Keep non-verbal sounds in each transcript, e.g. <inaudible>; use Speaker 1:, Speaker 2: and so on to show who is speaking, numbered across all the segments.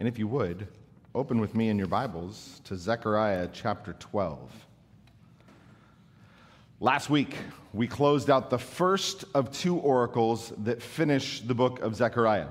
Speaker 1: And if you would, open with me in your Bibles to Zechariah chapter 12. Last week, we closed out the first of two oracles that finish the book of Zechariah.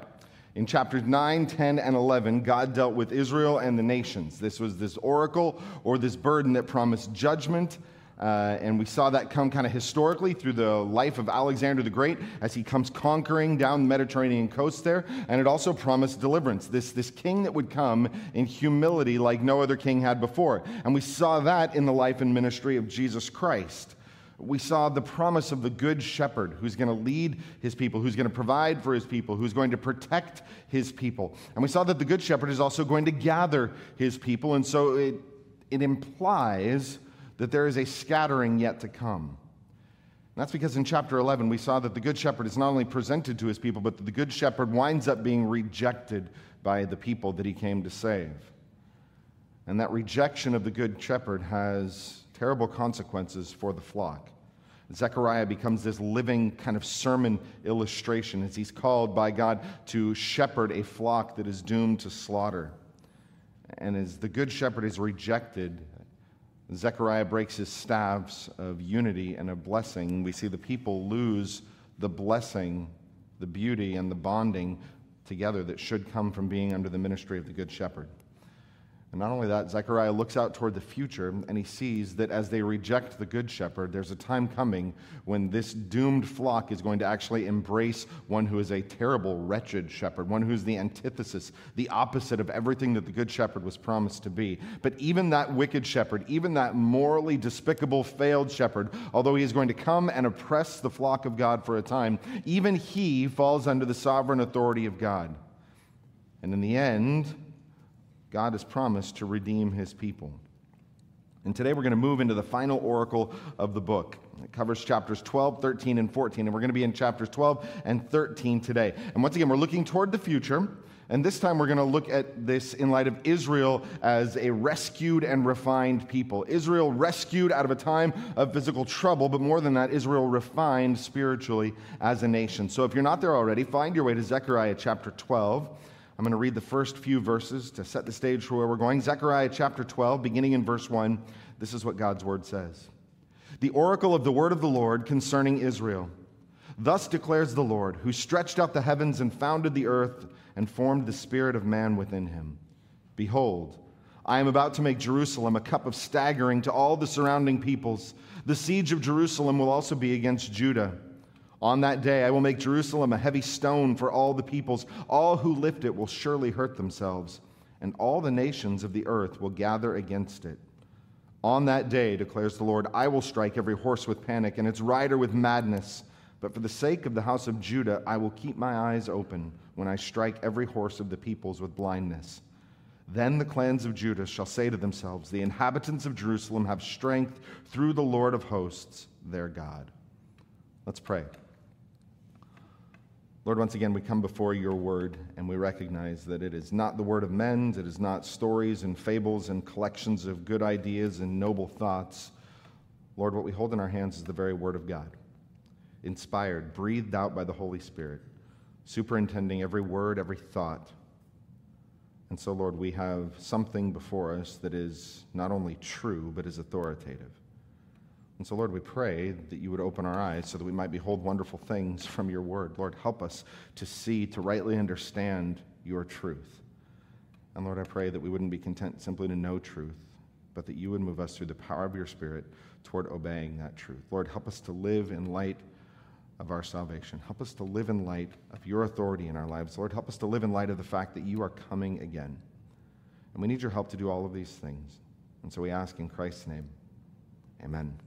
Speaker 1: In chapters 9, 10, and 11, God dealt with Israel and the nations. This was this oracle or this burden that promised judgment uh, and we saw that come kind of historically through the life of Alexander the Great as he comes conquering down the Mediterranean coast there. And it also promised deliverance, this, this king that would come in humility like no other king had before. And we saw that in the life and ministry of Jesus Christ. We saw the promise of the good shepherd who's going to lead his people, who's going to provide for his people, who's going to protect his people. And we saw that the good shepherd is also going to gather his people. And so it, it implies that there is a scattering yet to come. And that's because in chapter 11, we saw that the Good Shepherd is not only presented to his people, but the Good Shepherd winds up being rejected by the people that he came to save. And that rejection of the Good Shepherd has terrible consequences for the flock. Zechariah becomes this living kind of sermon illustration as he's called by God to shepherd a flock that is doomed to slaughter. And as the Good Shepherd is rejected, Zechariah breaks his staffs of unity and of blessing. We see the people lose the blessing, the beauty, and the bonding together that should come from being under the ministry of the Good Shepherd. And not only that, Zechariah looks out toward the future and he sees that as they reject the good shepherd, there's a time coming when this doomed flock is going to actually embrace one who is a terrible, wretched shepherd, one who's the antithesis, the opposite of everything that the good shepherd was promised to be. But even that wicked shepherd, even that morally despicable, failed shepherd, although he is going to come and oppress the flock of God for a time, even he falls under the sovereign authority of God. And in the end, God has promised to redeem his people. And today we're going to move into the final oracle of the book. It covers chapters 12, 13, and 14. And we're going to be in chapters 12 and 13 today. And once again, we're looking toward the future. And this time we're going to look at this in light of Israel as a rescued and refined people. Israel rescued out of a time of physical trouble, but more than that, Israel refined spiritually as a nation. So if you're not there already, find your way to Zechariah chapter 12. I'm going to read the first few verses to set the stage for where we're going. Zechariah chapter 12, beginning in verse 1. This is what God's word says The oracle of the word of the Lord concerning Israel. Thus declares the Lord, who stretched out the heavens and founded the earth and formed the spirit of man within him. Behold, I am about to make Jerusalem a cup of staggering to all the surrounding peoples. The siege of Jerusalem will also be against Judah. On that day, I will make Jerusalem a heavy stone for all the peoples. All who lift it will surely hurt themselves, and all the nations of the earth will gather against it. On that day, declares the Lord, I will strike every horse with panic and its rider with madness. But for the sake of the house of Judah, I will keep my eyes open when I strike every horse of the peoples with blindness. Then the clans of Judah shall say to themselves, The inhabitants of Jerusalem have strength through the Lord of hosts, their God. Let's pray. Lord, once again, we come before your word and we recognize that it is not the word of men, it is not stories and fables and collections of good ideas and noble thoughts. Lord, what we hold in our hands is the very word of God, inspired, breathed out by the Holy Spirit, superintending every word, every thought. And so, Lord, we have something before us that is not only true, but is authoritative. And so, Lord, we pray that you would open our eyes so that we might behold wonderful things from your word. Lord, help us to see, to rightly understand your truth. And Lord, I pray that we wouldn't be content simply to know truth, but that you would move us through the power of your Spirit toward obeying that truth. Lord, help us to live in light of our salvation. Help us to live in light of your authority in our lives. Lord, help us to live in light of the fact that you are coming again. And we need your help to do all of these things. And so we ask in Christ's name, amen.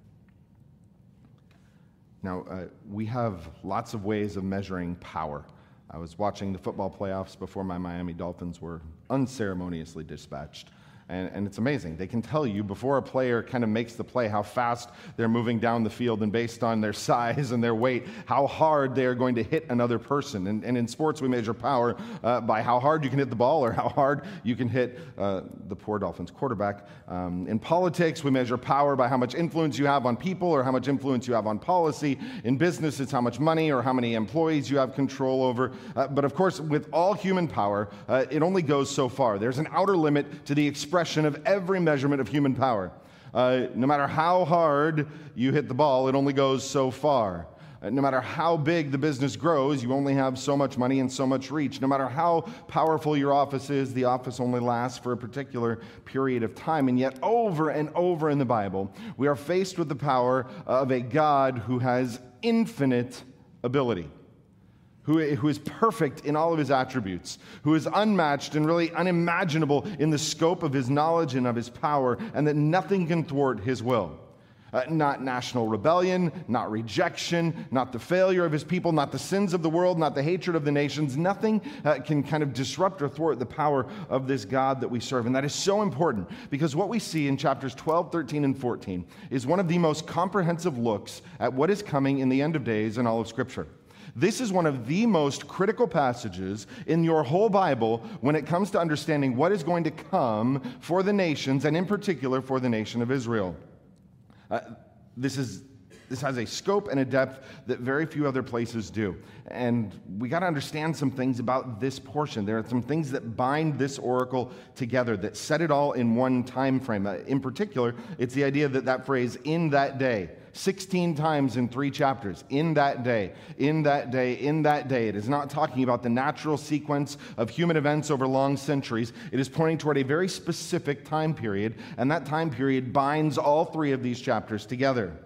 Speaker 1: Now, uh, we have lots of ways of measuring power. I was watching the football playoffs before my Miami Dolphins were unceremoniously dispatched. And, and, it's amazing. They can tell you before a player kind of makes the play how fast they're moving down the field and based on their <laughs> size and their weight, how hard they are going to hit another person. And, and in sports, we measure power uh, by how hard you can hit the ball or <laughs> how hard you can hit uh, the poor Dolphins quarterback. Um, in politics, we measure power by how much influence you have on people or how much influence you have on policy. In business, it's how much money or how many employees you have control over. Uh, but of course, with all human power, uh, it only goes so far. There's an outer limit to the expression expression of every measurement of human power. Uh, no matter how hard you hit the ball, it only goes so far. Uh, no matter how big the business grows, you only have so much money and so much reach. No matter how powerful your office is, the office only lasts for a particular period of time. And yet, over and over in the Bible, we are faced with the power of a God who has infinite ability who, who is perfect in all of his attributes, who is unmatched and really unimaginable in the scope of his knowledge and of his power, and that nothing can thwart his will. Uh, not national rebellion, not rejection, not the failure of his people, not the sins of the world, not the hatred of the nations. Nothing uh, can kind of disrupt or thwart the power of this God that we serve. And that is so important because what we see in chapters 12, 13, and 14 is one of the most comprehensive looks at what is coming in the end of days in all of Scripture. This is one of the most critical passages in your whole Bible when it comes to understanding what is going to come for the nations, and in particular for the nation of Israel. Uh, this is this has a scope and a depth that very few other places do. And we got to understand some things about this portion. There are some things that bind this oracle together that set it all in one time frame. Uh, in particular, it's the idea that that phrase in that day 16 times in three chapters. In that day, in that day, in that day. It is not talking about the natural sequence of human events over long centuries. It is pointing toward a very specific time period, and that time period binds all three of these chapters together.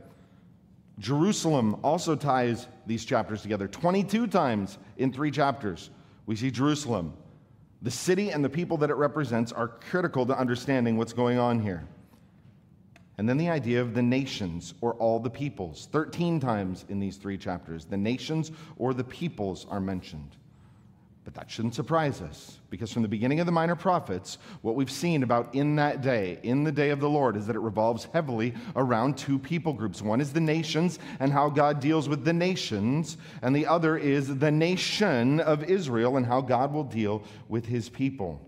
Speaker 1: Jerusalem also ties these chapters together 22 times in three chapters. We see Jerusalem. The city and the people that it represents are critical to understanding what's going on here. And then the idea of the nations or all the peoples. 13 times in these three chapters, the nations or the peoples are mentioned. But that shouldn't surprise us, because from the beginning of the minor prophets, what we've seen about in that day, in the day of the Lord, is that it revolves heavily around two people groups. One is the nations and how God deals with the nations, and the other is the nation of Israel and how God will deal with his people.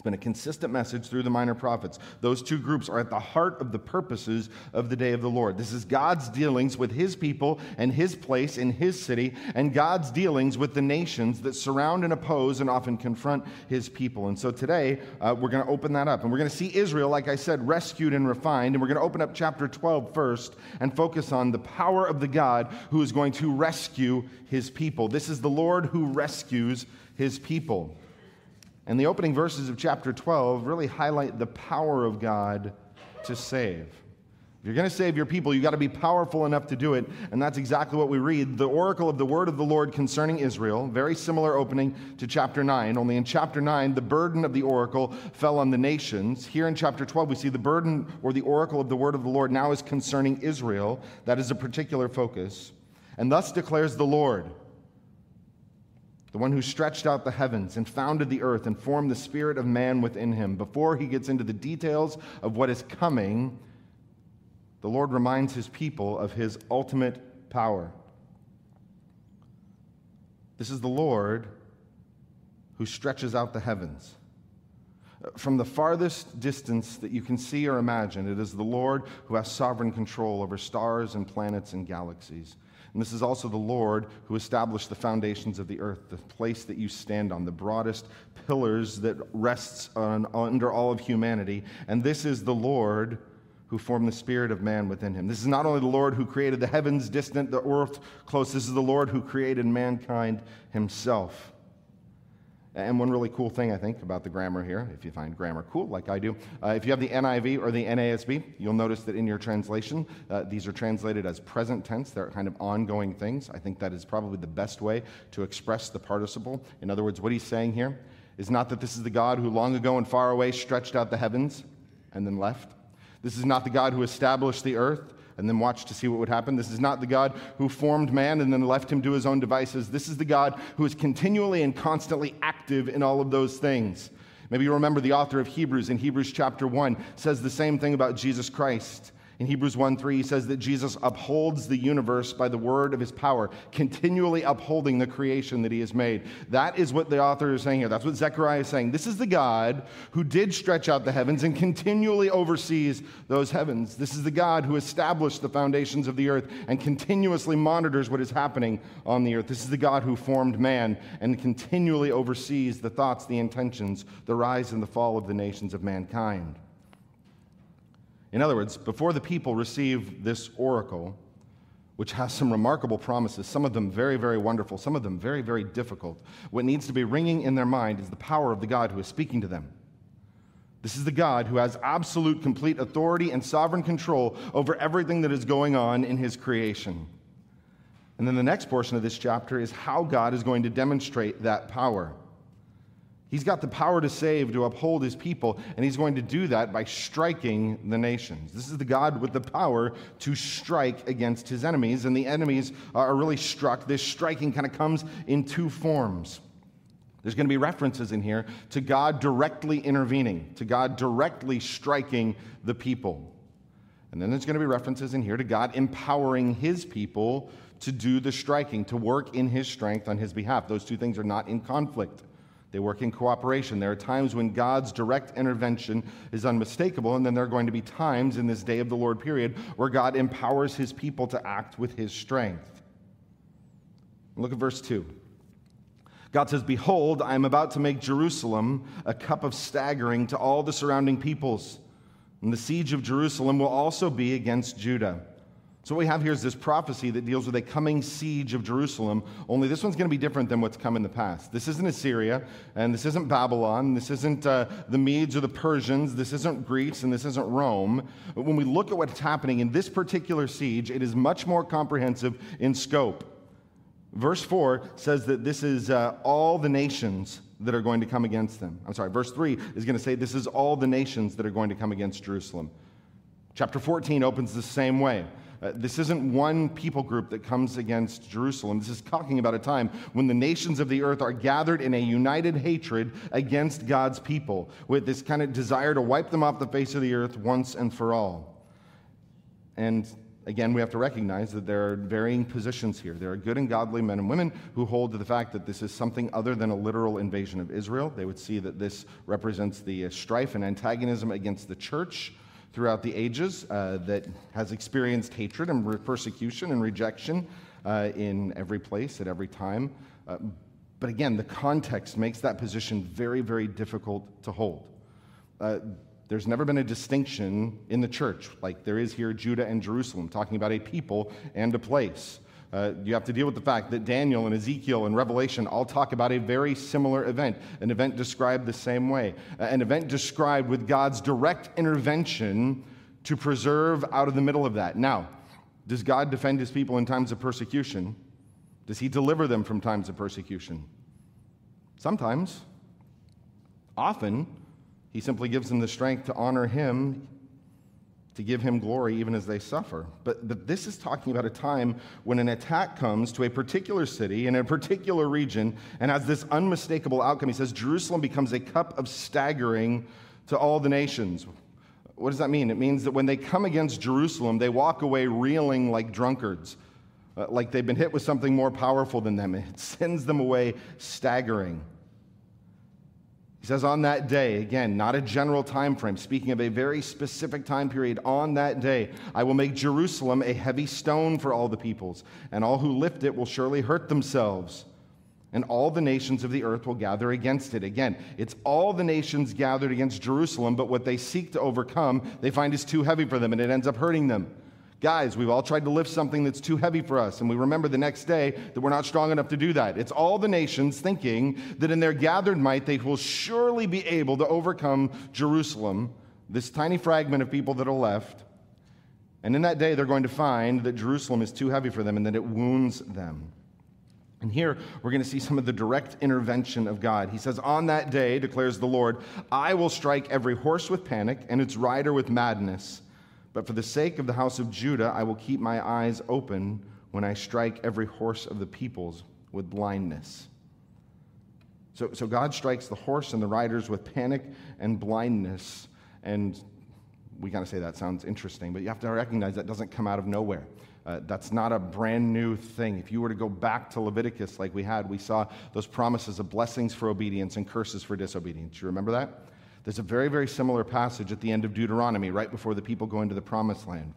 Speaker 1: It's been a consistent message through the minor prophets. Those two groups are at the heart of the purposes of the day of the Lord. This is God's dealings with his people and his place in his city, and God's dealings with the nations that surround and oppose and often confront his people. And so today, uh, we're going to open that up. And we're going to see Israel, like I said, rescued and refined. And we're going to open up chapter 12 first and focus on the power of the God who is going to rescue his people. This is the Lord who rescues his people. And the opening verses of chapter 12 really highlight the power of God to save. If you're going to save your people, you've got to be powerful enough to do it. And that's exactly what we read. The oracle of the word of the Lord concerning Israel, very similar opening to chapter 9. Only in chapter 9, the burden of the oracle fell on the nations. Here in chapter 12, we see the burden or the oracle of the word of the Lord now is concerning Israel. That is a particular focus. And thus declares the Lord the one who stretched out the heavens and founded the earth and formed the spirit of man within him. Before he gets into the details of what is coming, the Lord reminds his people of his ultimate power. This is the Lord who stretches out the heavens. From the farthest distance that you can see or imagine, it is the Lord who has sovereign control over stars and planets and galaxies. And this is also the Lord who established the foundations of the earth, the place that you stand on, the broadest pillars that rests on, under all of humanity. And this is the Lord who formed the spirit of man within him. This is not only the Lord who created the heavens distant, the earth close, this is the Lord who created mankind himself. And one really cool thing, I think, about the grammar here, if you find grammar cool, like I do, uh, if you have the NIV or the NASB, you'll notice that in your translation, uh, these are translated as present tense. They're kind of ongoing things. I think that is probably the best way to express the participle. In other words, what he's saying here is not that this is the God who long ago and far away stretched out the heavens and then left. This is not the God who established the earth and then watch to see what would happen. This is not the God who formed man and then left him to his own devices. This is the God who is continually and constantly active in all of those things. Maybe you remember the author of Hebrews in Hebrews chapter 1 says the same thing about Jesus Christ. In Hebrews 1 3, he says that Jesus upholds the universe by the word of his power, continually upholding the creation that he has made. That is what the author is saying here. That's what Zechariah is saying. This is the God who did stretch out the heavens and continually oversees those heavens. This is the God who established the foundations of the earth and continuously monitors what is happening on the earth. This is the God who formed man and continually oversees the thoughts, the intentions, the rise and the fall of the nations of mankind. In other words, before the people receive this oracle, which has some remarkable promises, some of them very, very wonderful, some of them very, very difficult, what needs to be ringing in their mind is the power of the God who is speaking to them. This is the God who has absolute, complete authority and sovereign control over everything that is going on in his creation. And then the next portion of this chapter is how God is going to demonstrate that power. He's got the power to save, to uphold his people, and he's going to do that by striking the nations. This is the God with the power to strike against his enemies, and the enemies are really struck. This striking kind of comes in two forms. There's going to be references in here to God directly intervening, to God directly striking the people. And then there's going to be references in here to God empowering his people to do the striking, to work in his strength on his behalf. Those two things are not in conflict. They work in cooperation. There are times when God's direct intervention is unmistakable, and then there are going to be times in this day of the Lord period where God empowers his people to act with his strength. Look at verse 2. God says, Behold, I am about to make Jerusalem a cup of staggering to all the surrounding peoples, and the siege of Jerusalem will also be against Judah. So, what we have here is this prophecy that deals with a coming siege of Jerusalem, only this one's going to be different than what's come in the past. This isn't Assyria, and this isn't Babylon, this isn't uh, the Medes or the Persians, this isn't Greece, and this isn't Rome. But when we look at what's happening in this particular siege, it is much more comprehensive in scope. Verse 4 says that this is uh, all the nations that are going to come against them. I'm sorry, verse 3 is going to say this is all the nations that are going to come against Jerusalem. Chapter 14 opens the same way. Uh, this isn't one people group that comes against Jerusalem. This is talking about a time when the nations of the earth are gathered in a united hatred against God's people, with this kind of desire to wipe them off the face of the earth once and for all. And again, we have to recognize that there are varying positions here. There are good and godly men and women who hold to the fact that this is something other than a literal invasion of Israel. They would see that this represents the uh, strife and antagonism against the church throughout the ages uh, that has experienced hatred and persecution and rejection uh, in every place at every time. Uh, but again, the context makes that position very, very difficult to hold. Uh, there's never been a distinction in the church like there is here, Judah and Jerusalem, talking about a people and a place. Uh, you have to deal with the fact that Daniel and Ezekiel and Revelation all talk about a very similar event, an event described the same way, an event described with God's direct intervention to preserve out of the middle of that. Now, does God defend his people in times of persecution? Does he deliver them from times of persecution? Sometimes. Often, he simply gives them the strength to honor him to give him glory even as they suffer. But, but this is talking about a time when an attack comes to a particular city in a particular region and has this unmistakable outcome. He says Jerusalem becomes a cup of staggering to all the nations. What does that mean? It means that when they come against Jerusalem, they walk away reeling like drunkards, uh, like they've been hit with something more powerful than them. It <laughs> sends them away staggering. He says, on that day, again, not a general time frame, speaking of a very specific time period, on that day, I will make Jerusalem a heavy stone for all the peoples, and all who lift it will surely hurt themselves. And all the nations of the earth will gather against it. Again, it's all the nations gathered against Jerusalem, but what they seek to overcome, they find is too heavy for them, and it ends up hurting them. Guys, we've all tried to lift something that's too heavy for us, and we remember the next day that we're not strong enough to do that. It's all the nations thinking that in their gathered might they will surely be able to overcome Jerusalem, this tiny fragment of people that are left. And in that day, they're going to find that Jerusalem is too heavy for them and that it wounds them. And here we're going to see some of the direct intervention of God. He says, On that day, declares the Lord, I will strike every horse with panic and its rider with madness. But for the sake of the house of Judah, I will keep my eyes open when I strike every horse of the peoples with blindness. So, so God strikes the horse and the riders with panic and blindness. And we kind of say that sounds interesting, but you have to recognize that doesn't come out of nowhere. Uh, that's not a brand new thing. If you were to go back to Leviticus like we had, we saw those promises of blessings for obedience and curses for disobedience. You remember that? There's a very, very similar passage at the end of Deuteronomy, right before the people go into the promised land.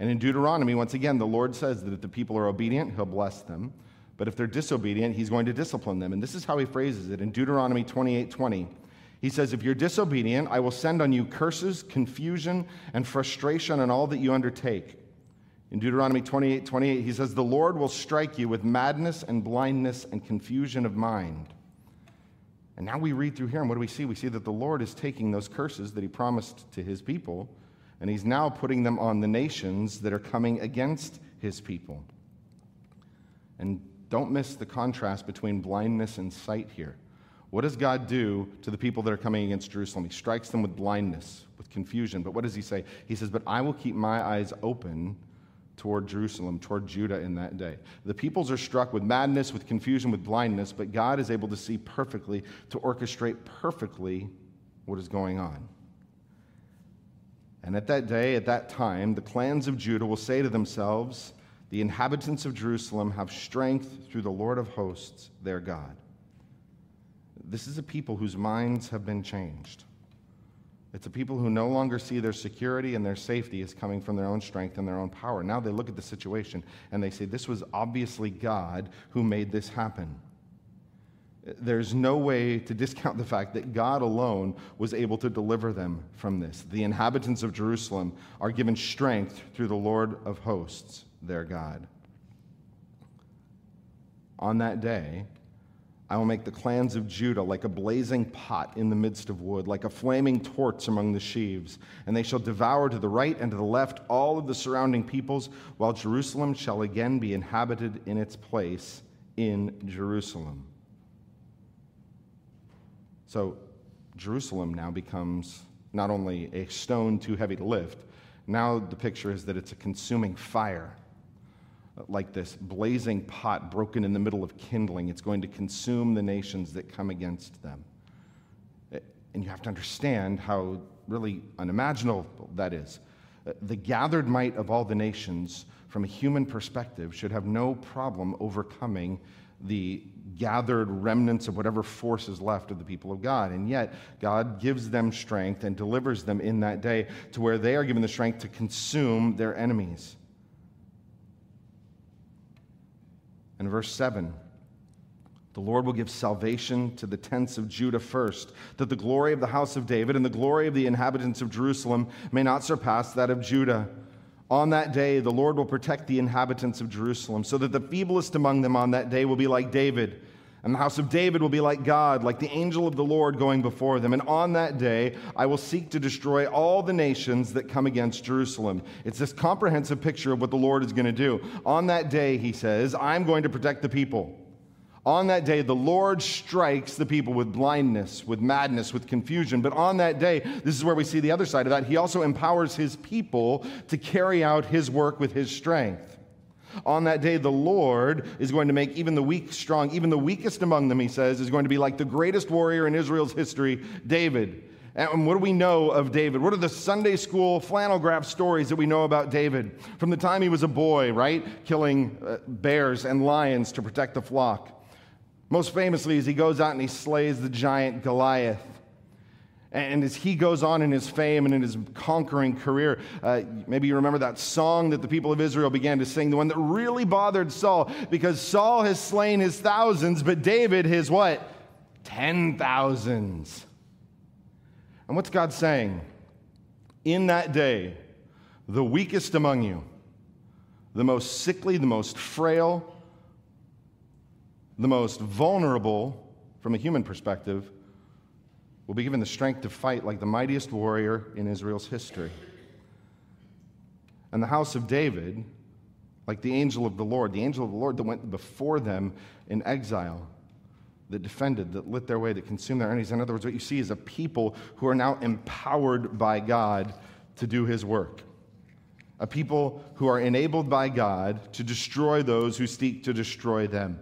Speaker 1: And in Deuteronomy, once again, the Lord says that if the people are obedient, he'll bless them. But if they're disobedient, he's going to discipline them. And this is how he phrases it in Deuteronomy 28 20. He says, If you're disobedient, I will send on you curses, confusion, and frustration on all that you undertake. In Deuteronomy 28 28, he says, The Lord will strike you with madness and blindness and confusion of mind. And now we read through here, and what do we see? We see that the Lord is taking those curses that he promised to his people, and he's now putting them on the nations that are coming against his people. And don't miss the contrast between blindness and sight here. What does God do to the people that are coming against Jerusalem? He strikes them with blindness, with confusion. But what does he say? He says, But I will keep my eyes open toward Jerusalem, toward Judah in that day. The peoples are struck with madness, with confusion, with blindness, but God is able to see perfectly, to orchestrate perfectly what is going on. And at that day, at that time, the clans of Judah will say to themselves, The inhabitants of Jerusalem have strength through the Lord of hosts, their God. This is a people whose minds have been changed. It's a people who no longer see their security and their safety as coming from their own strength and their own power. Now they look at the situation and they say, This was obviously God who made this happen. There's no way to discount the fact that God alone was able to deliver them from this. The inhabitants of Jerusalem are given strength through the Lord of hosts, their God. On that day, I will make the clans of Judah like a blazing pot in the midst of wood, like a flaming torch among the sheaves. And they shall devour to the right and to the left all of the surrounding peoples, while Jerusalem shall again be inhabited in its place in Jerusalem. So, Jerusalem now becomes not only a stone too heavy to lift, now the picture is that it's a consuming fire like this blazing pot broken in the middle of kindling. It's going to consume the nations that come against them. Eh, and you have to understand how really unimaginable that is. Eh, the gathered might of all the nations, from a human perspective, should have no problem overcoming the gathered remnants of whatever force is left of the people of God. And yet, God gives them strength and delivers them in that day to where they are given the strength to consume their enemies. And verse 7 the Lord will give salvation to the tents of Judah first, that the glory of the house of David and the glory of the inhabitants of Jerusalem may not surpass that of Judah. On that day, the Lord will protect the inhabitants of Jerusalem, so that the feeblest among them on that day will be like David and the house of David will be like God, like the angel of the Lord going before them. And on that day, I will seek to destroy all the nations that come against Jerusalem. It's this comprehensive picture of what the Lord is going to do. On that day, he says, I'm going to protect the people. On that day, the Lord strikes the people with blindness, with madness, with confusion. But on that day, this is where we see the other side of that. He also empowers his people to carry out his work with his strength. On that day, the Lord is going to make even the weak strong. Even the weakest among them, he says, is going to be like the greatest warrior in Israel's history, David. And what do we know of David? What are the Sunday school flannel graph stories that we know about David? From the time he was a boy, right? Killing uh, bears and lions to protect the flock. Most famously, as he goes out and he slays the giant Goliath. And as he goes on in his fame and in his conquering career, uh, maybe you remember that song that the people of Israel began to sing, the one that really bothered Saul, because Saul has slain his thousands, but David his what? Ten thousands. And what's God saying? In that day, the weakest among you, the most sickly, the most frail, the most vulnerable from a human perspective, will be given the strength to fight like the mightiest warrior in Israel's history. And the house of David, like the angel of the Lord, the angel of the Lord that went before them in exile, that defended, that lit their way, that consumed their enemies. In other words, what you see is a people who are now empowered by God to do his work. A people who are enabled by God to destroy those who seek to destroy them.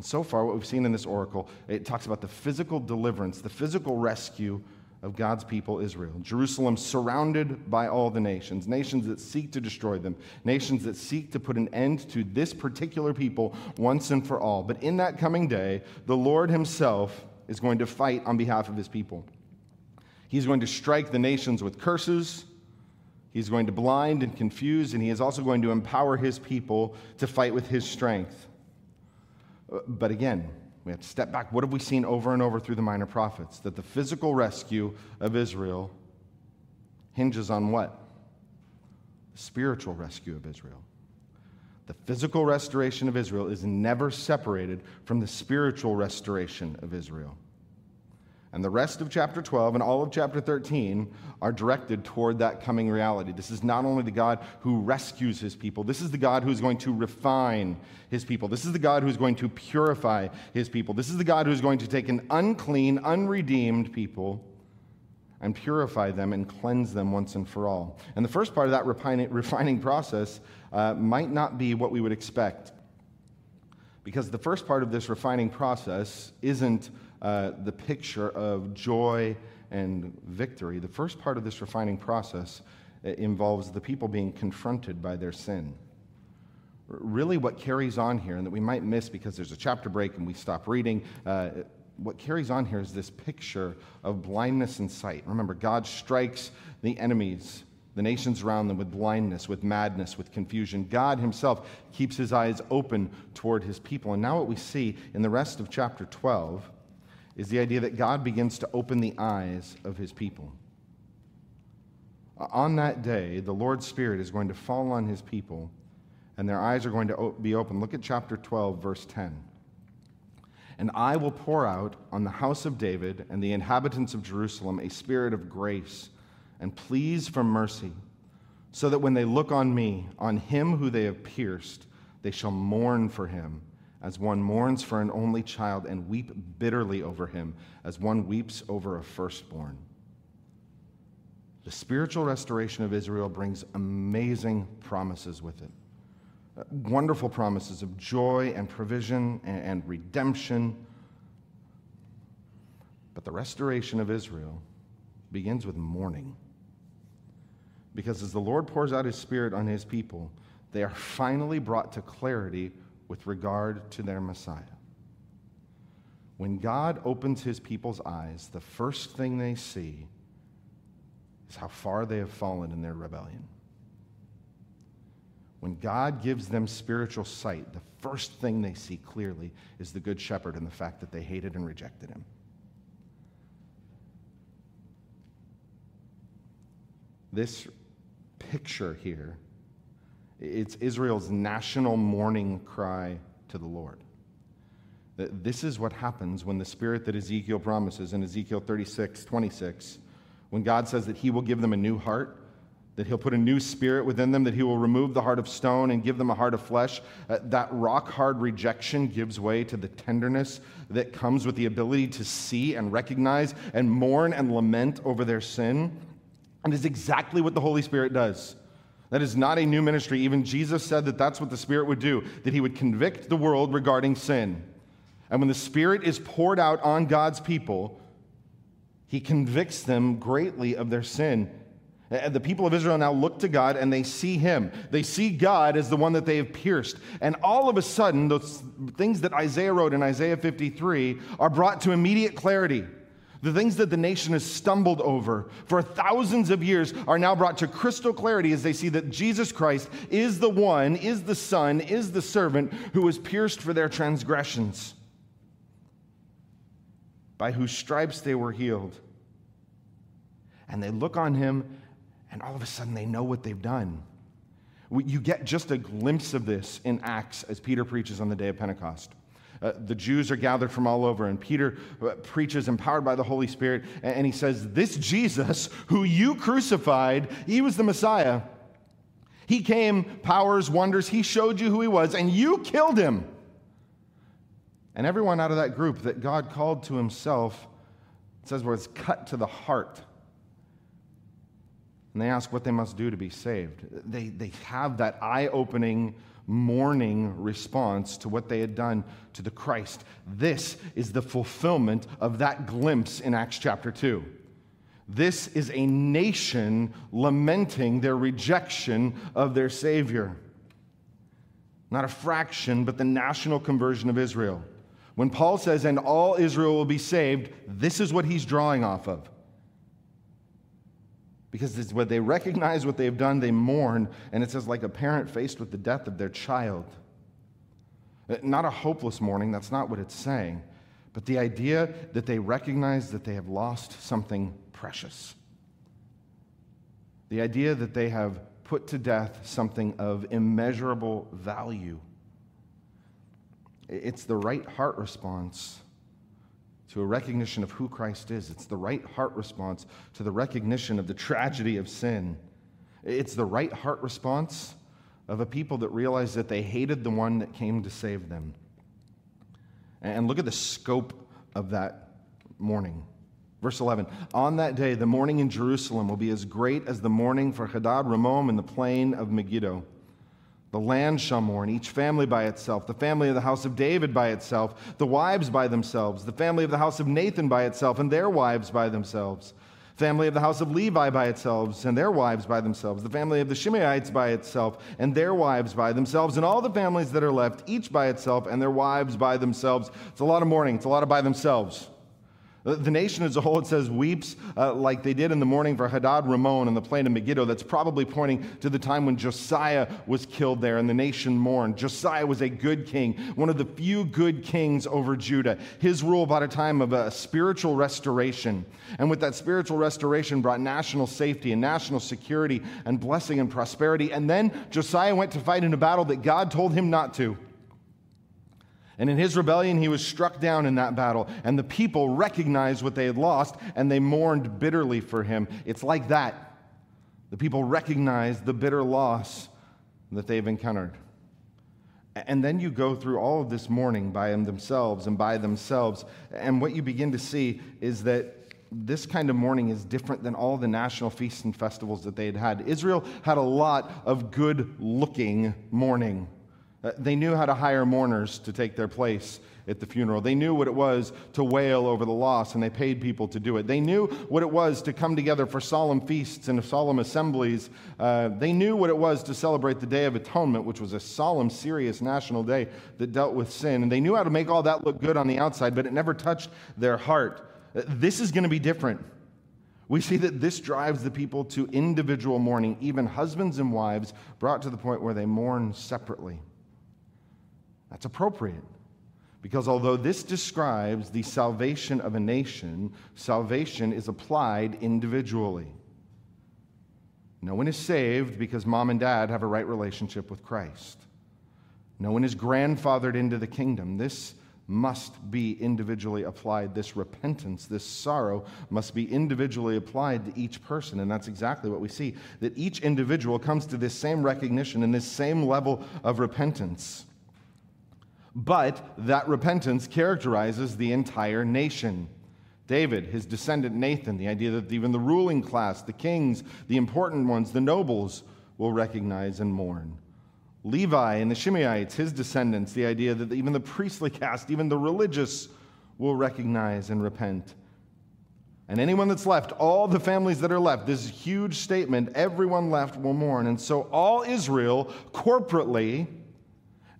Speaker 1: And so far, what we've seen in this oracle, it talks about the physical deliverance, the physical rescue of God's people, Israel. Jerusalem surrounded by all the nations, nations that seek to destroy them, nations that seek to put an end to this particular people once and for all. But in that coming day, the Lord Himself is going to fight on behalf of His people. He's going to strike the nations with curses. He's going to blind and confuse, and he is also going to empower his people to fight with his strength. But again, we have to step back. What have we seen over and over through the minor prophets? That the physical rescue of Israel hinges on what? The spiritual rescue of Israel. The physical restoration of Israel is never separated from the spiritual restoration of Israel. And the rest of chapter 12 and all of chapter 13 are directed toward that coming reality. This is not only the God who rescues his people, this is the God who's going to refine his people. This is the God who's going to purify his people. This is the God who's going to take an unclean, unredeemed people and purify them and cleanse them once and for all. And the first part of that refining process uh, might not be what we would expect. Because the first part of this refining process isn't uh, the picture of joy and victory. The first part of this refining process uh, involves the people being confronted by their sin. Really, what carries on here, and that we might miss because there's a chapter break and we stop reading, uh, what carries on here is this picture of blindness and sight. Remember, God strikes the enemies, the nations around them, with blindness, with madness, with confusion. God Himself keeps His eyes open toward His people. And now, what we see in the rest of chapter 12 is the idea that God begins to open the eyes of his people. On that day, the Lord's Spirit is going to fall on his people, and their eyes are going to be open. Look at chapter 12, verse 10. And I will pour out on the house of David and the inhabitants of Jerusalem a spirit of grace and pleas for mercy, so that when they look on me, on him who they have pierced, they shall mourn for him as one mourns for an only child and weep bitterly over him, as one weeps over a firstborn. The spiritual restoration of Israel brings amazing promises with it. Uh, wonderful promises of joy and provision and, and redemption. But the restoration of Israel begins with mourning. Because as the Lord pours out his Spirit on his people, they are finally brought to clarity with regard to their Messiah. When God opens his people's eyes, the first thing they see is how far they have fallen in their rebellion. When God gives them spiritual sight, the first thing they see clearly is the Good Shepherd and the fact that they hated and rejected him. This picture here it's Israel's national mourning cry to the Lord. This is what happens when the spirit that Ezekiel promises in Ezekiel 36, 26, when God says that he will give them a new heart, that he'll put a new spirit within them, that he will remove the heart of stone and give them a heart of flesh. Uh, that rock hard rejection gives way to the tenderness that comes with the ability to see and recognize and mourn and lament over their sin. And is exactly what the Holy Spirit does. That is not a new ministry. Even Jesus said that that's what the Spirit would do, that he would convict the world regarding sin. And when the Spirit is poured out on God's people, he convicts them greatly of their sin. And the people of Israel now look to God and they see him. They see God as the one that they have pierced. And all of a sudden, those things that Isaiah wrote in Isaiah 53 are brought to immediate clarity. The things that the nation has stumbled over for thousands of years are now brought to crystal clarity as they see that Jesus Christ is the one, is the Son, is the servant who was pierced for their transgressions, by whose stripes they were healed. And they look on him, and all of a sudden they know what they've done. You get just a glimpse of this in Acts as Peter preaches on the day of Pentecost. Uh, the Jews are gathered from all over, and Peter uh, preaches, empowered by the Holy Spirit, and, he says, This Jesus, who you crucified, he was the Messiah. He came, powers, wonders, he showed you who he was, and you killed him. And everyone out of that group that God called to himself, says, was cut to the heart. And they ask what they must do to be saved. They, they have that eye opening mourning response to what they had done to the Christ. This is the fulfillment of that glimpse in Acts chapter 2. This is a nation lamenting their rejection of their Savior. Not a fraction, but the national conversion of Israel. When Paul says, and all Israel will be saved, this is what he's drawing off of. Because when they recognize what they've done, they mourn. And it says, like a parent faced with the death of their child. Uh, not a hopeless mourning, that's not what it's saying. But the idea that they recognize that they have lost something precious. The idea that they have put to death something of immeasurable value. It's the right heart response to a recognition of who Christ is. It's the right heart response to the recognition of the tragedy of sin. It's the right heart response of a people that realize that they hated the one that came to save them. And look at the scope of that mourning. Verse 11 On that day, the mourning in Jerusalem will be as great as the mourning for Hadad Rimmon in the plain of Megiddo. The land shall mourn, each family by itself, the family of the house of David by itself, the wives by themselves, the family of the house of Nathan by itself, and their wives by themselves, family of the house of Levi by itself, and their wives by themselves, the family of the Shimeites by itself, and their wives by themselves, and all the families that are left, each by itself, and their wives by themselves. It's a lot of mourning, it's a lot of by themselves. The nation as a whole, it says, weeps uh, like they did in the mourning for Hadad Rimmon in the plain of Megiddo. That's probably pointing to the time when Josiah was killed there and the nation mourned. Josiah was a good king, one of the few good kings over Judah. His rule brought a time of a spiritual restoration. And with that spiritual restoration brought national safety and national security and blessing and prosperity. And then Josiah went to fight in a battle that God told him not to. And in his rebellion, he was struck down in that battle. And the people recognized what they had lost and they mourned bitterly for him. It's like that. The people recognize the bitter loss that they've encountered. And then you go through all of this mourning by themselves and by themselves. And what you begin to see is that this kind of mourning is different than all the national feasts and festivals that they had had. Israel had a lot of good looking mourning. Uh, they knew how to hire mourners to take their place at the funeral. They knew what it was to wail over the loss, and they paid people to do it. They knew what it was to come together for solemn feasts and solemn assemblies. Uh, they knew what it was to celebrate the Day of Atonement, which was a solemn, serious national day that dealt with sin. And they knew how to make all that look good on the outside, but it never touched their heart. Uh, this is going to be different. We see that this drives the people to individual mourning, even husbands and wives brought to the point where they mourn separately. That's appropriate. Because although this describes the salvation of a nation, salvation is applied individually. No one is saved because mom and dad have a right relationship with Christ. No one is grandfathered into the kingdom. This must be individually applied. This repentance, this sorrow must be individually applied to each person. And that's exactly what we see that each individual comes to this same recognition and this same level of repentance. But that repentance characterizes the entire nation. David, his descendant Nathan, the idea that even the ruling class, the kings, the important ones, the nobles, will recognize and mourn. Levi and the Shimeites, his descendants, the idea that even the priestly caste, even the religious, will recognize and repent. And anyone that's left, all the families that are left, this huge statement, everyone left will mourn. And so all Israel corporately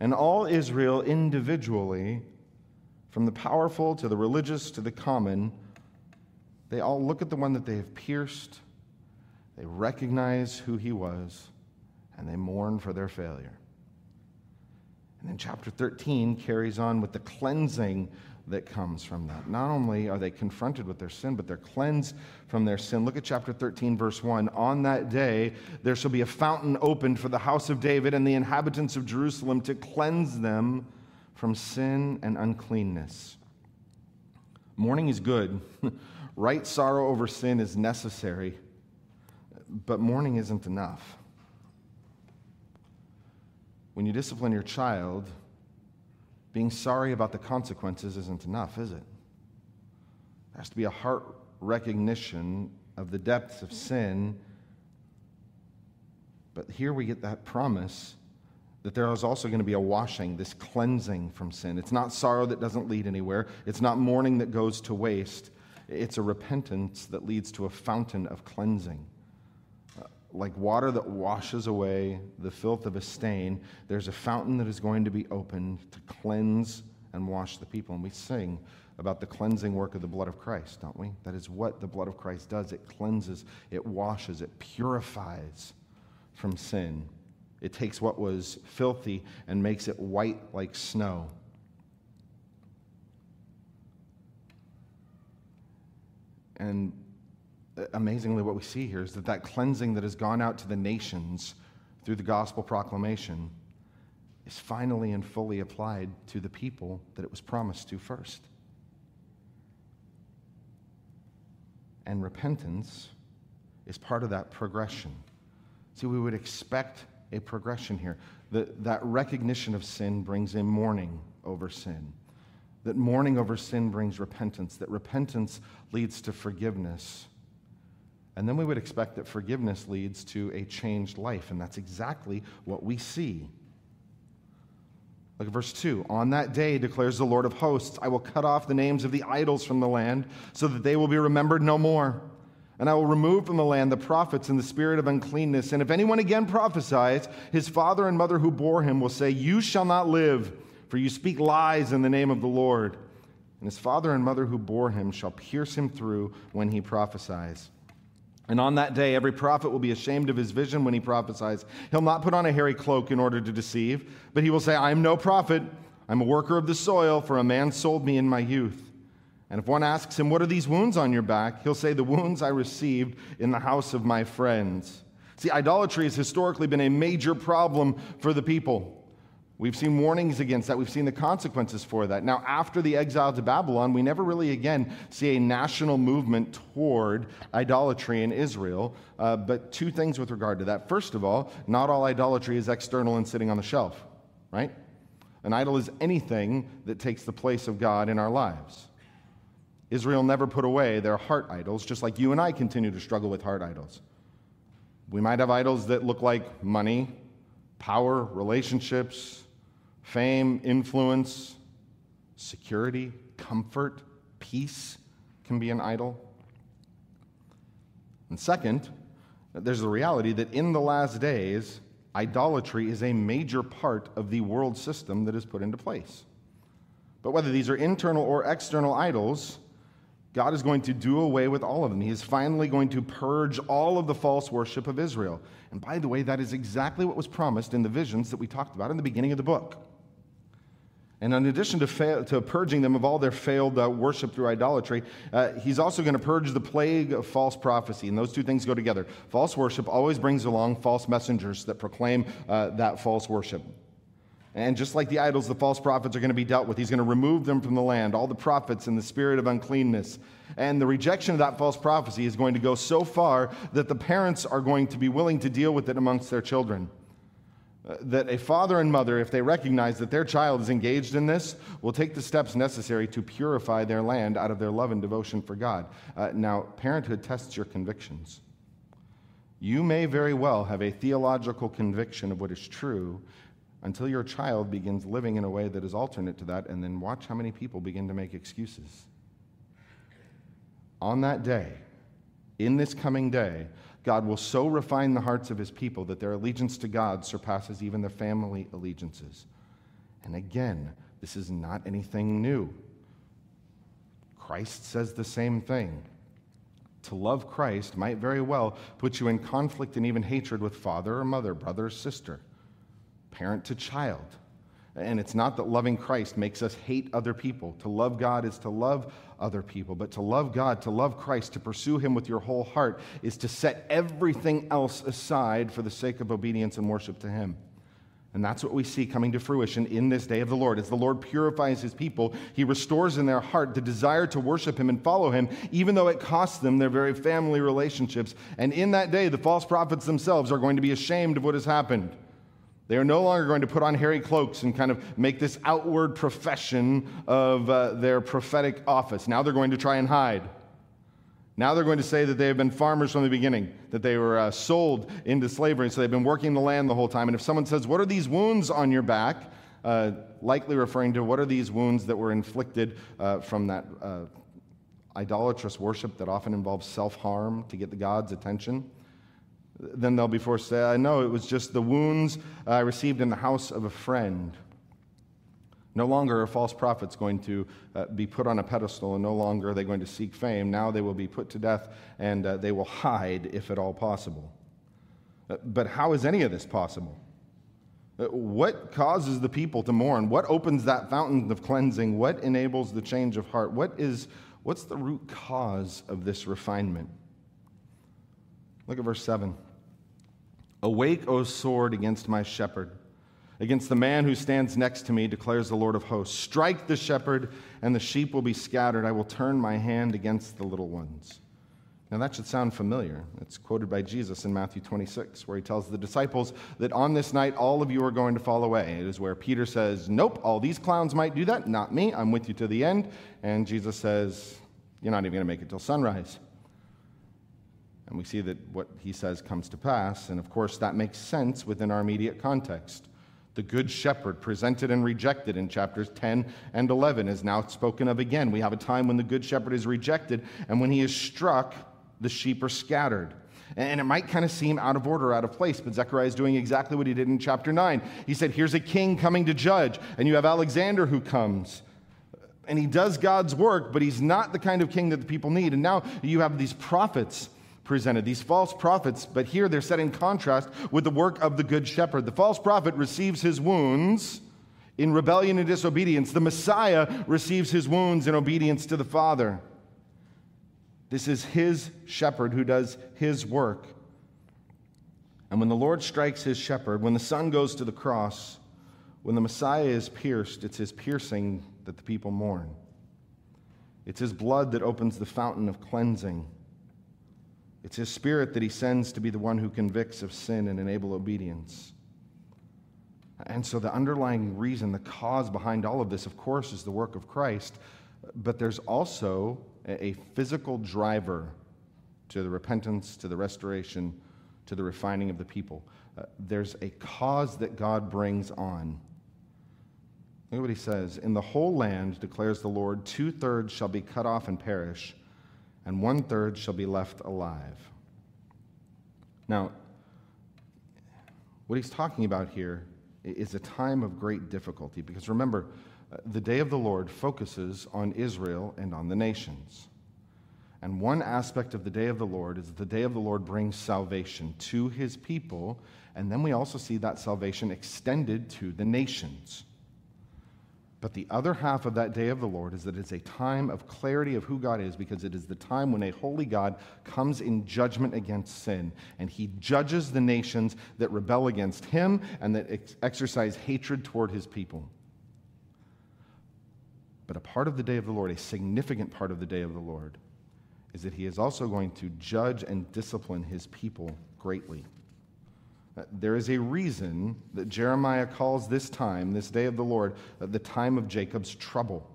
Speaker 1: and all Israel individually, from the powerful to the religious to the common, they all look at the one that they have pierced, they recognize who he was, and they mourn for their failure. And then chapter 13 carries on with the cleansing that comes from that. Not only are they confronted with their sin, but they're cleansed from their sin. Look at chapter 13, verse 1. On that day, there shall be a fountain opened for the house of David and the inhabitants of Jerusalem to cleanse them from sin and uncleanness. Mourning is good. <laughs> right sorrow over sin is necessary, but mourning isn't enough. When you discipline your child, being sorry about the consequences isn't enough, is it? There has to be a heart recognition of the depths of sin But here we get that promise that there is also going to be a washing, this cleansing from sin. It's not sorrow that doesn't lead anywhere, it's not mourning that goes to waste. It's a repentance that leads to a fountain of cleansing. Like water that washes away the filth of a stain, there's a fountain that is going to be opened to cleanse and wash the people. And we sing about the cleansing work of the blood of Christ, don't we? That is what the blood of Christ does it cleanses, it washes, it purifies from sin. It takes what was filthy and makes it white like snow. And amazingly, what we see here is that that cleansing that has gone out to the nations through the gospel proclamation is finally and fully applied to the people that it was promised to first. And repentance is part of that progression. See, we would expect a progression here. That, that recognition of sin brings a mourning over sin. That mourning over sin brings repentance. That repentance leads to forgiveness. And then we would expect that forgiveness leads to a changed life. And that's exactly what we see. Look at verse 2. On that day, declares the Lord of hosts, I will cut off the names of the idols from the land so that they will be remembered no more. And I will remove from the land the prophets and the spirit of uncleanness. And if anyone again prophesies, his father and mother who bore him will say, You shall not live, for you speak lies in the name of the Lord. And his father and mother who bore him shall pierce him through when he prophesies. And on that day, every prophet will be ashamed of his vision when he prophesies. He'll not put on a hairy cloak in order to deceive, but he will say, I am no prophet. I'm a worker of the soil, for a man sold me in my youth. And if one asks him, What are these wounds on your back? he'll say, The wounds I received in the house of my friends. See, idolatry has historically been a major problem for the people. We've seen warnings against that. We've seen the consequences for that. Now, after the exile to Babylon, we never really again see a national movement toward idolatry in Israel. Uh, but two things with regard to that. First of all, not all idolatry is external and sitting on the shelf, right? An idol is anything that takes the place of God in our lives. Israel never put away their heart idols, just like you and I continue to struggle with heart idols. We might have idols that look like money, power, relationships, fame, influence, security, comfort, peace can be an idol. And second, there's the reality that in the last days, idolatry is a major part of the world system that is put into place. But whether these are internal or external idols, God is going to do away with all of them. He is finally going to purge all of the false worship of Israel. And by the way, that is exactly what was promised in the visions that we talked about in the beginning of the book. And in addition to, fa- to purging them of all their failed uh, worship through idolatry, uh, he's also going to purge the plague of false prophecy. And those two things go together. False worship always brings along false messengers that proclaim uh, that false worship. And just like the idols, the false prophets are going to be dealt with. He's going to remove them from the land, all the prophets and the spirit of uncleanness. And the rejection of that false prophecy is going to go so far that the parents are going to be willing to deal with it amongst their children. That a father and mother, if they recognize that their child is engaged in this, will take the steps necessary to purify their land out of their love and devotion for God. Uh, now, parenthood tests your convictions. You may very well have a theological conviction of what is true, until your child begins living in a way that is alternate to that, and then watch how many people begin to make excuses. On that day, in this coming day, God will so refine the hearts of his people that their allegiance to God surpasses even their family allegiances. And again, this is not anything new. Christ says the same thing. To love Christ might very well put you in conflict and even hatred with father or mother, brother or sister parent to child. And it's not that loving Christ makes us hate other people. To love God is to love other people. But to love God, to love Christ, to pursue Him with your whole heart, is to set everything else aside for the sake of obedience and worship to Him. And that's what we see coming to fruition in this day of the Lord. As the Lord purifies his people, he restores in their heart the desire to worship him and follow him, even though it costs them their very family relationships. And in that day, the false prophets themselves are going to be ashamed of what has happened. They are no longer going to put on hairy cloaks and kind of make this outward profession of uh, their prophetic office. Now they're going to try and hide. Now they're going to say that they have been farmers from the beginning, that they were uh, sold into slavery, so they've been working the land the whole time. And if someone says, What are these wounds on your back? Uh, likely referring to what are these wounds that were inflicted uh, from that uh, idolatrous worship that often involves self harm to get the God's attention. Then they'll be forced to say, I know it was just the wounds I received in the house of a friend. No longer are false prophets going to uh, be put on a pedestal, and no longer are they going to seek fame. Now they will be put to death, and uh, they will hide if at all possible. Uh, but how is any of this possible? What causes the people to mourn? What opens that fountain of cleansing? What enables the change of heart? What is, what's the root cause of this refinement? Look at verse 7. Awake, O sword, against my shepherd Against the man who stands next to me, declares the Lord of hosts. Strike the shepherd, and the sheep will be scattered. I will turn my hand against the little ones. Now, that should sound familiar. It's quoted by Jesus in Matthew 26, where he tells the disciples that on this night all of you are going to fall away. It is where Peter says, Nope, all these clowns might do that, not me. I'm with you to the end. And Jesus says, You're not even going to make it till sunrise. And we see that what he says comes to pass. And of course, that makes sense within our immediate context. The Good Shepherd, presented and rejected in chapters 10 and 11, is now spoken of again. We have a time when the Good Shepherd is rejected, and when he is struck, the sheep are scattered. And it might kind of seem out of order, out of place, but Zechariah is doing exactly what he did in chapter 9. He said, Here's a king coming to judge, and you have Alexander who comes. And he does God's work, but he's not the kind of king that the people need. And now you have these prophets presented, these false prophets, but here they're set in contrast with the work of the Good Shepherd. The false prophet receives his wounds in rebellion and disobedience, the Messiah receives his wounds in obedience to the Father. This is his shepherd who does his work. And when the Lord strikes his shepherd, when the Son goes to the cross, when the Messiah is pierced, it's his piercing that the people mourn. It's his blood that opens the fountain of cleansing. It's His Spirit that He sends to be the one who convicts of sin and enable obedience. And so, the underlying reason, the cause behind all of this, of course, is the work of Christ. But there's also a physical driver to the repentance, to the restoration, to the refining of the people. Uh, there's a cause that God brings on. Look at what he says. In the whole land, declares the Lord, two thirds shall be cut off and perish and one third shall be left alive. Now, what he's talking about here is a time of great difficulty because remember, uh, the day of the Lord focuses on Israel and on the nations. And one aspect of the day of the Lord is that the day of the Lord brings salvation to his people, and then we also see that salvation extended to the nations. But the other half of that day of the Lord is that it's a time of clarity of who God is because it is the time when a holy God comes in judgment against sin and he judges the nations that rebel against him and that ex- exercise hatred toward his people. But a part of the day of the Lord, a significant part of the day of the Lord, is that he is also going to judge and discipline his people greatly. Uh, there is a reason that Jeremiah calls this time, this day of the Lord, uh, the time of Jacob's trouble.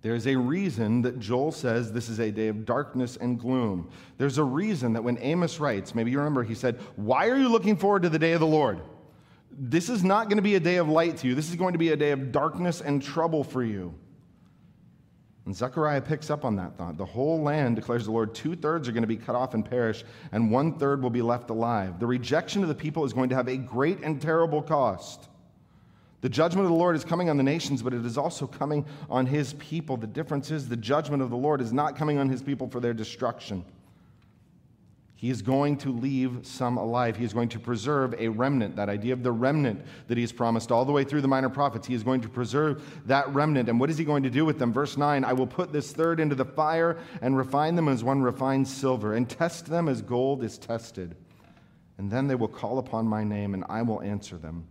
Speaker 1: There's a reason that Joel says this is a day of darkness and gloom. There's a reason that when Amos writes, maybe you remember, he said, Why are you looking forward to the day of the Lord? This is not going to be a day of light to you. This is going to be a day of darkness and trouble for you. And Zechariah picks up on that thought. The whole land, declares the Lord, two thirds are going to be cut off and perish, and one third will be left alive. The rejection of the people is going to have a great and terrible cost. The judgment of the Lord is coming on the nations, but it is also coming on his people. The difference is the judgment of the Lord is not coming on his people for their destruction. He is going to leave some alive. He is going to preserve a remnant. That idea of the remnant that he has promised all the way through the minor prophets. He is going to preserve that remnant. And what is he going to do with them? Verse 9 I will put this third into the fire and refine them as one refines silver, and test them as gold is tested. And then they will call upon my name, and I will answer them.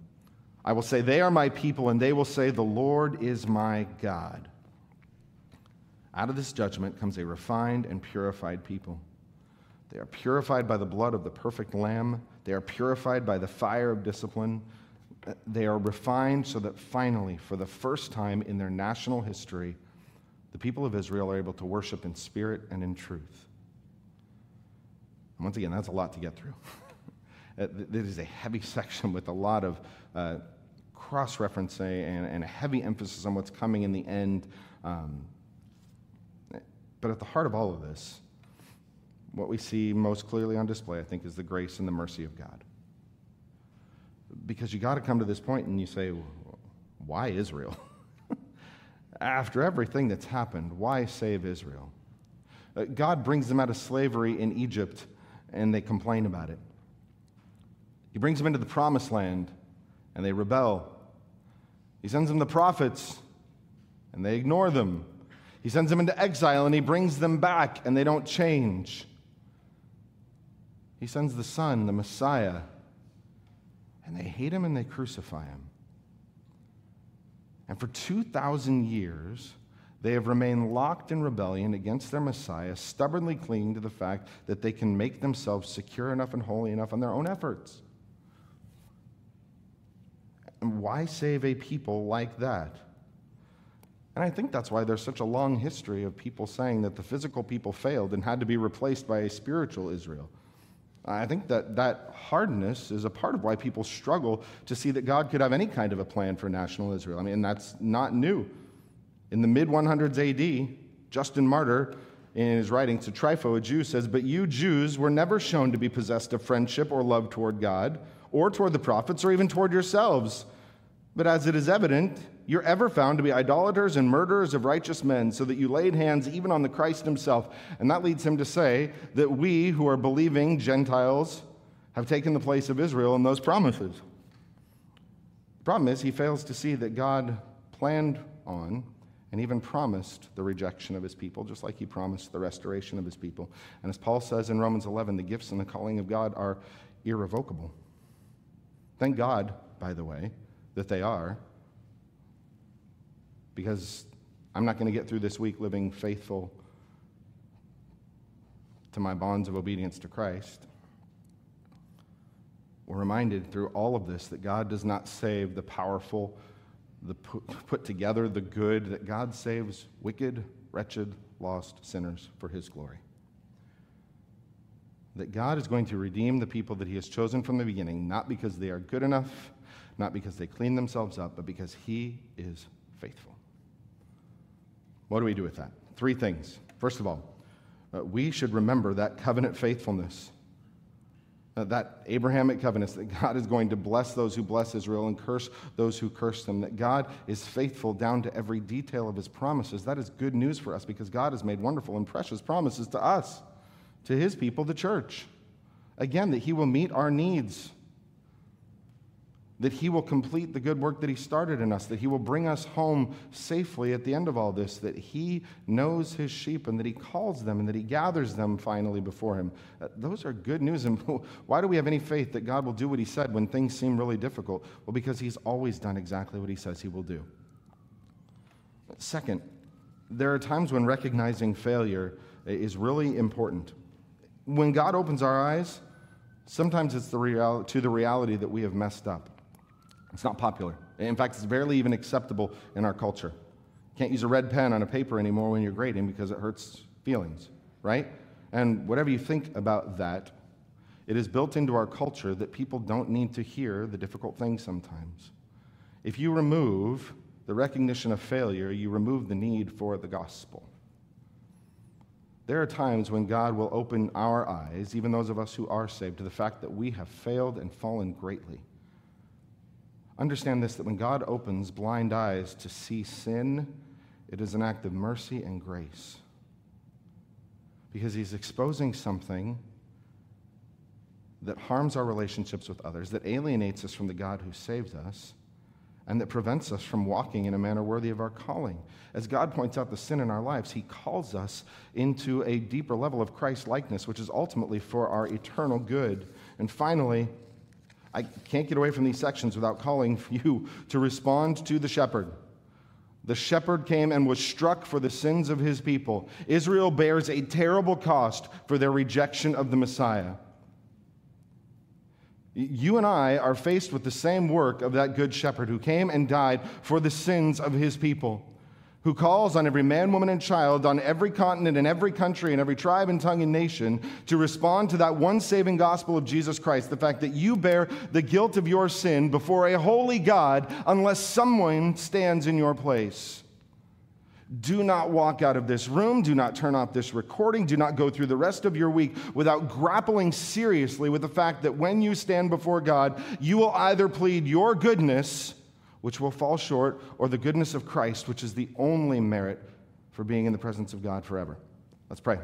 Speaker 1: I will say, They are my people, and they will say, The Lord is my God. Out of this judgment comes a refined and purified people. They are purified by the blood of the perfect Lamb. They are purified by the fire of discipline. They are refined so that finally, for the first time in their national history, the people of Israel are able to worship in spirit and in truth. And once again, that's a lot to get through. <laughs> this is a heavy <laughs> section with a lot of uh, cross referencing and, and, a heavy emphasis on what's coming in the end. Um, but at the heart of all of this, what we see most clearly on display, I think, is the grace and the mercy of God. Because you got to come to this point and you say, why Israel? <laughs> After everything that's happened, why save Israel? Uh, God brings them out of slavery in Egypt and they complain about it. He brings them into the promised land and they rebel. He sends them the prophets and they ignore them. He sends them into exile and he brings them back and they don't change. He sends the Son, the Messiah, and they hate him and they crucify him. And for 2,000 years, they have remained locked in rebellion against their Messiah, stubbornly clinging to the fact that they can make themselves secure enough and holy enough on their own efforts. And why save a people like that? And I think that's why there's such a long history of people saying that the physical people failed and had to be replaced by a spiritual Israel. I think that that hardness is a part of why people struggle to see that God could have any kind of a plan for national Israel. I mean, that's not new. In the mid 100s AD, Justin Martyr, in his writing to Trypho, a Jew, says, But you Jews were never shown to be possessed of friendship or love toward God, or toward the prophets, or even toward yourselves. But as it is evident, you're ever found to be idolaters and murderers of righteous men, so that you laid hands even on the Christ himself. And that leads him to say that we, who are believing Gentiles, have taken the place of Israel in those promises. The problem is, he fails to see that God planned on and even promised the rejection of his people, just like he promised the restoration of his people. And as Paul says in Romans 11, the gifts and the calling of God are irrevocable. Thank God, by the way, that they are because I'm not going to get through this week living faithful to my bonds of obedience to Christ. We're reminded through all of this that God does not save the powerful, the <laughs> put together, the good, that God saves wicked, wretched, lost sinners for his glory. That God is going to redeem the people that he has chosen from the beginning, not because they are good enough, not because they clean themselves up, but because he is faithful. What do we do with that? Three things. First of all, uh, we should remember that covenant faithfulness. Uh, that Abrahamic covenant that God is going to bless those who bless Israel and curse those who curse them, that God is faithful down to every detail of his promises. That is good news for us because God has made wonderful and precious promises to us, to his people, the church. Again, that he will meet our needs that He will complete the good work that He started in us, that He will bring us home safely at the end of all this, that He knows His sheep and that He calls them and that He gathers them finally before Him. Uh, those are good news. And <laughs> why do we have any faith that God will do what He said when things seem really difficult? Well, because He's always done exactly what He says He will do. Second, there are times when recognizing failure is really important. When God opens our eyes, sometimes it's the real, to the reality that we have messed up. It's not popular. In fact, it's barely even acceptable in our culture. You can't use a red pen on a paper anymore when you're grading because it hurts feelings, right? And whatever you think about that, it is built into our culture that people don't need to hear the difficult things sometimes. If you remove the recognition of failure, you remove the need for the gospel. There are times when God will open our eyes, even those of us who are saved, to the fact that we have failed and fallen greatly. Understand this that when God opens blind eyes to see sin, it is an act of mercy and grace. Because He's exposing something that harms our relationships with others, that alienates us from the God who saved us, and that prevents us from walking in a manner worthy of our calling. As God points out the sin in our lives, He calls us into a deeper level of Christ likeness, which is ultimately for our eternal good. And finally, I can't get away from these sections without calling <laughs> you to respond to the shepherd. The shepherd came and was struck for the sins of his people. Israel bears a terrible cost for their rejection of the Messiah. You and I are faced with the same work of that good shepherd who came and died for the sins of his people. Who calls on every man, woman, and child on every continent and every country and every tribe and tongue and nation to respond to that one saving gospel of Jesus Christ the fact that you bear the guilt of your sin before a holy God unless someone stands in your place. Do not walk out of this room. Do not turn off this recording. Do not go through the rest of your week without grappling seriously with the fact that when you stand before God, you will either plead your goodness which will fall short, or the goodness of Christ, which is the only merit for being in the presence of God forever. Let's pray.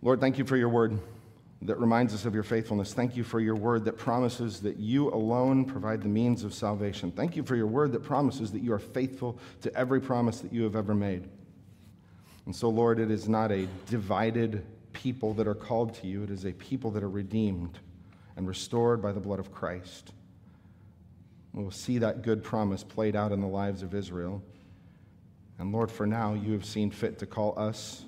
Speaker 1: Lord, thank you for your word that reminds us of your faithfulness. Thank you for your word that promises that you alone provide the means of salvation. Thank you for your word that promises that you are faithful to every promise that you have ever made. And so, Lord, it is not a divided people that are called to you, it is a people that are redeemed and restored by the blood of Christ. We'll see that good promise played out in the lives of Israel. And Lord, for now, you have seen fit to call us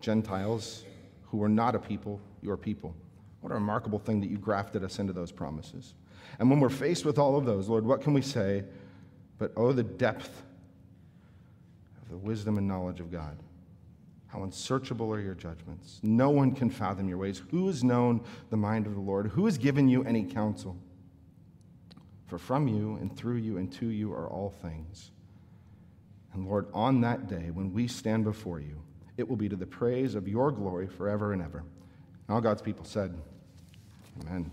Speaker 1: Gentiles who were not a people, your people. What a remarkable thing that you grafted us into those promises. And when we're faced with all of those, Lord, what can we say but, oh, the depth of the wisdom and knowledge of God? How unsearchable are your judgments. No one can fathom your ways. Who has known the mind of the Lord? Who has given you any counsel? For from you and through you and to you are all things. And Lord, on that day when we stand before you, it will be to the praise of your glory forever and ever. And all God's people said, Amen.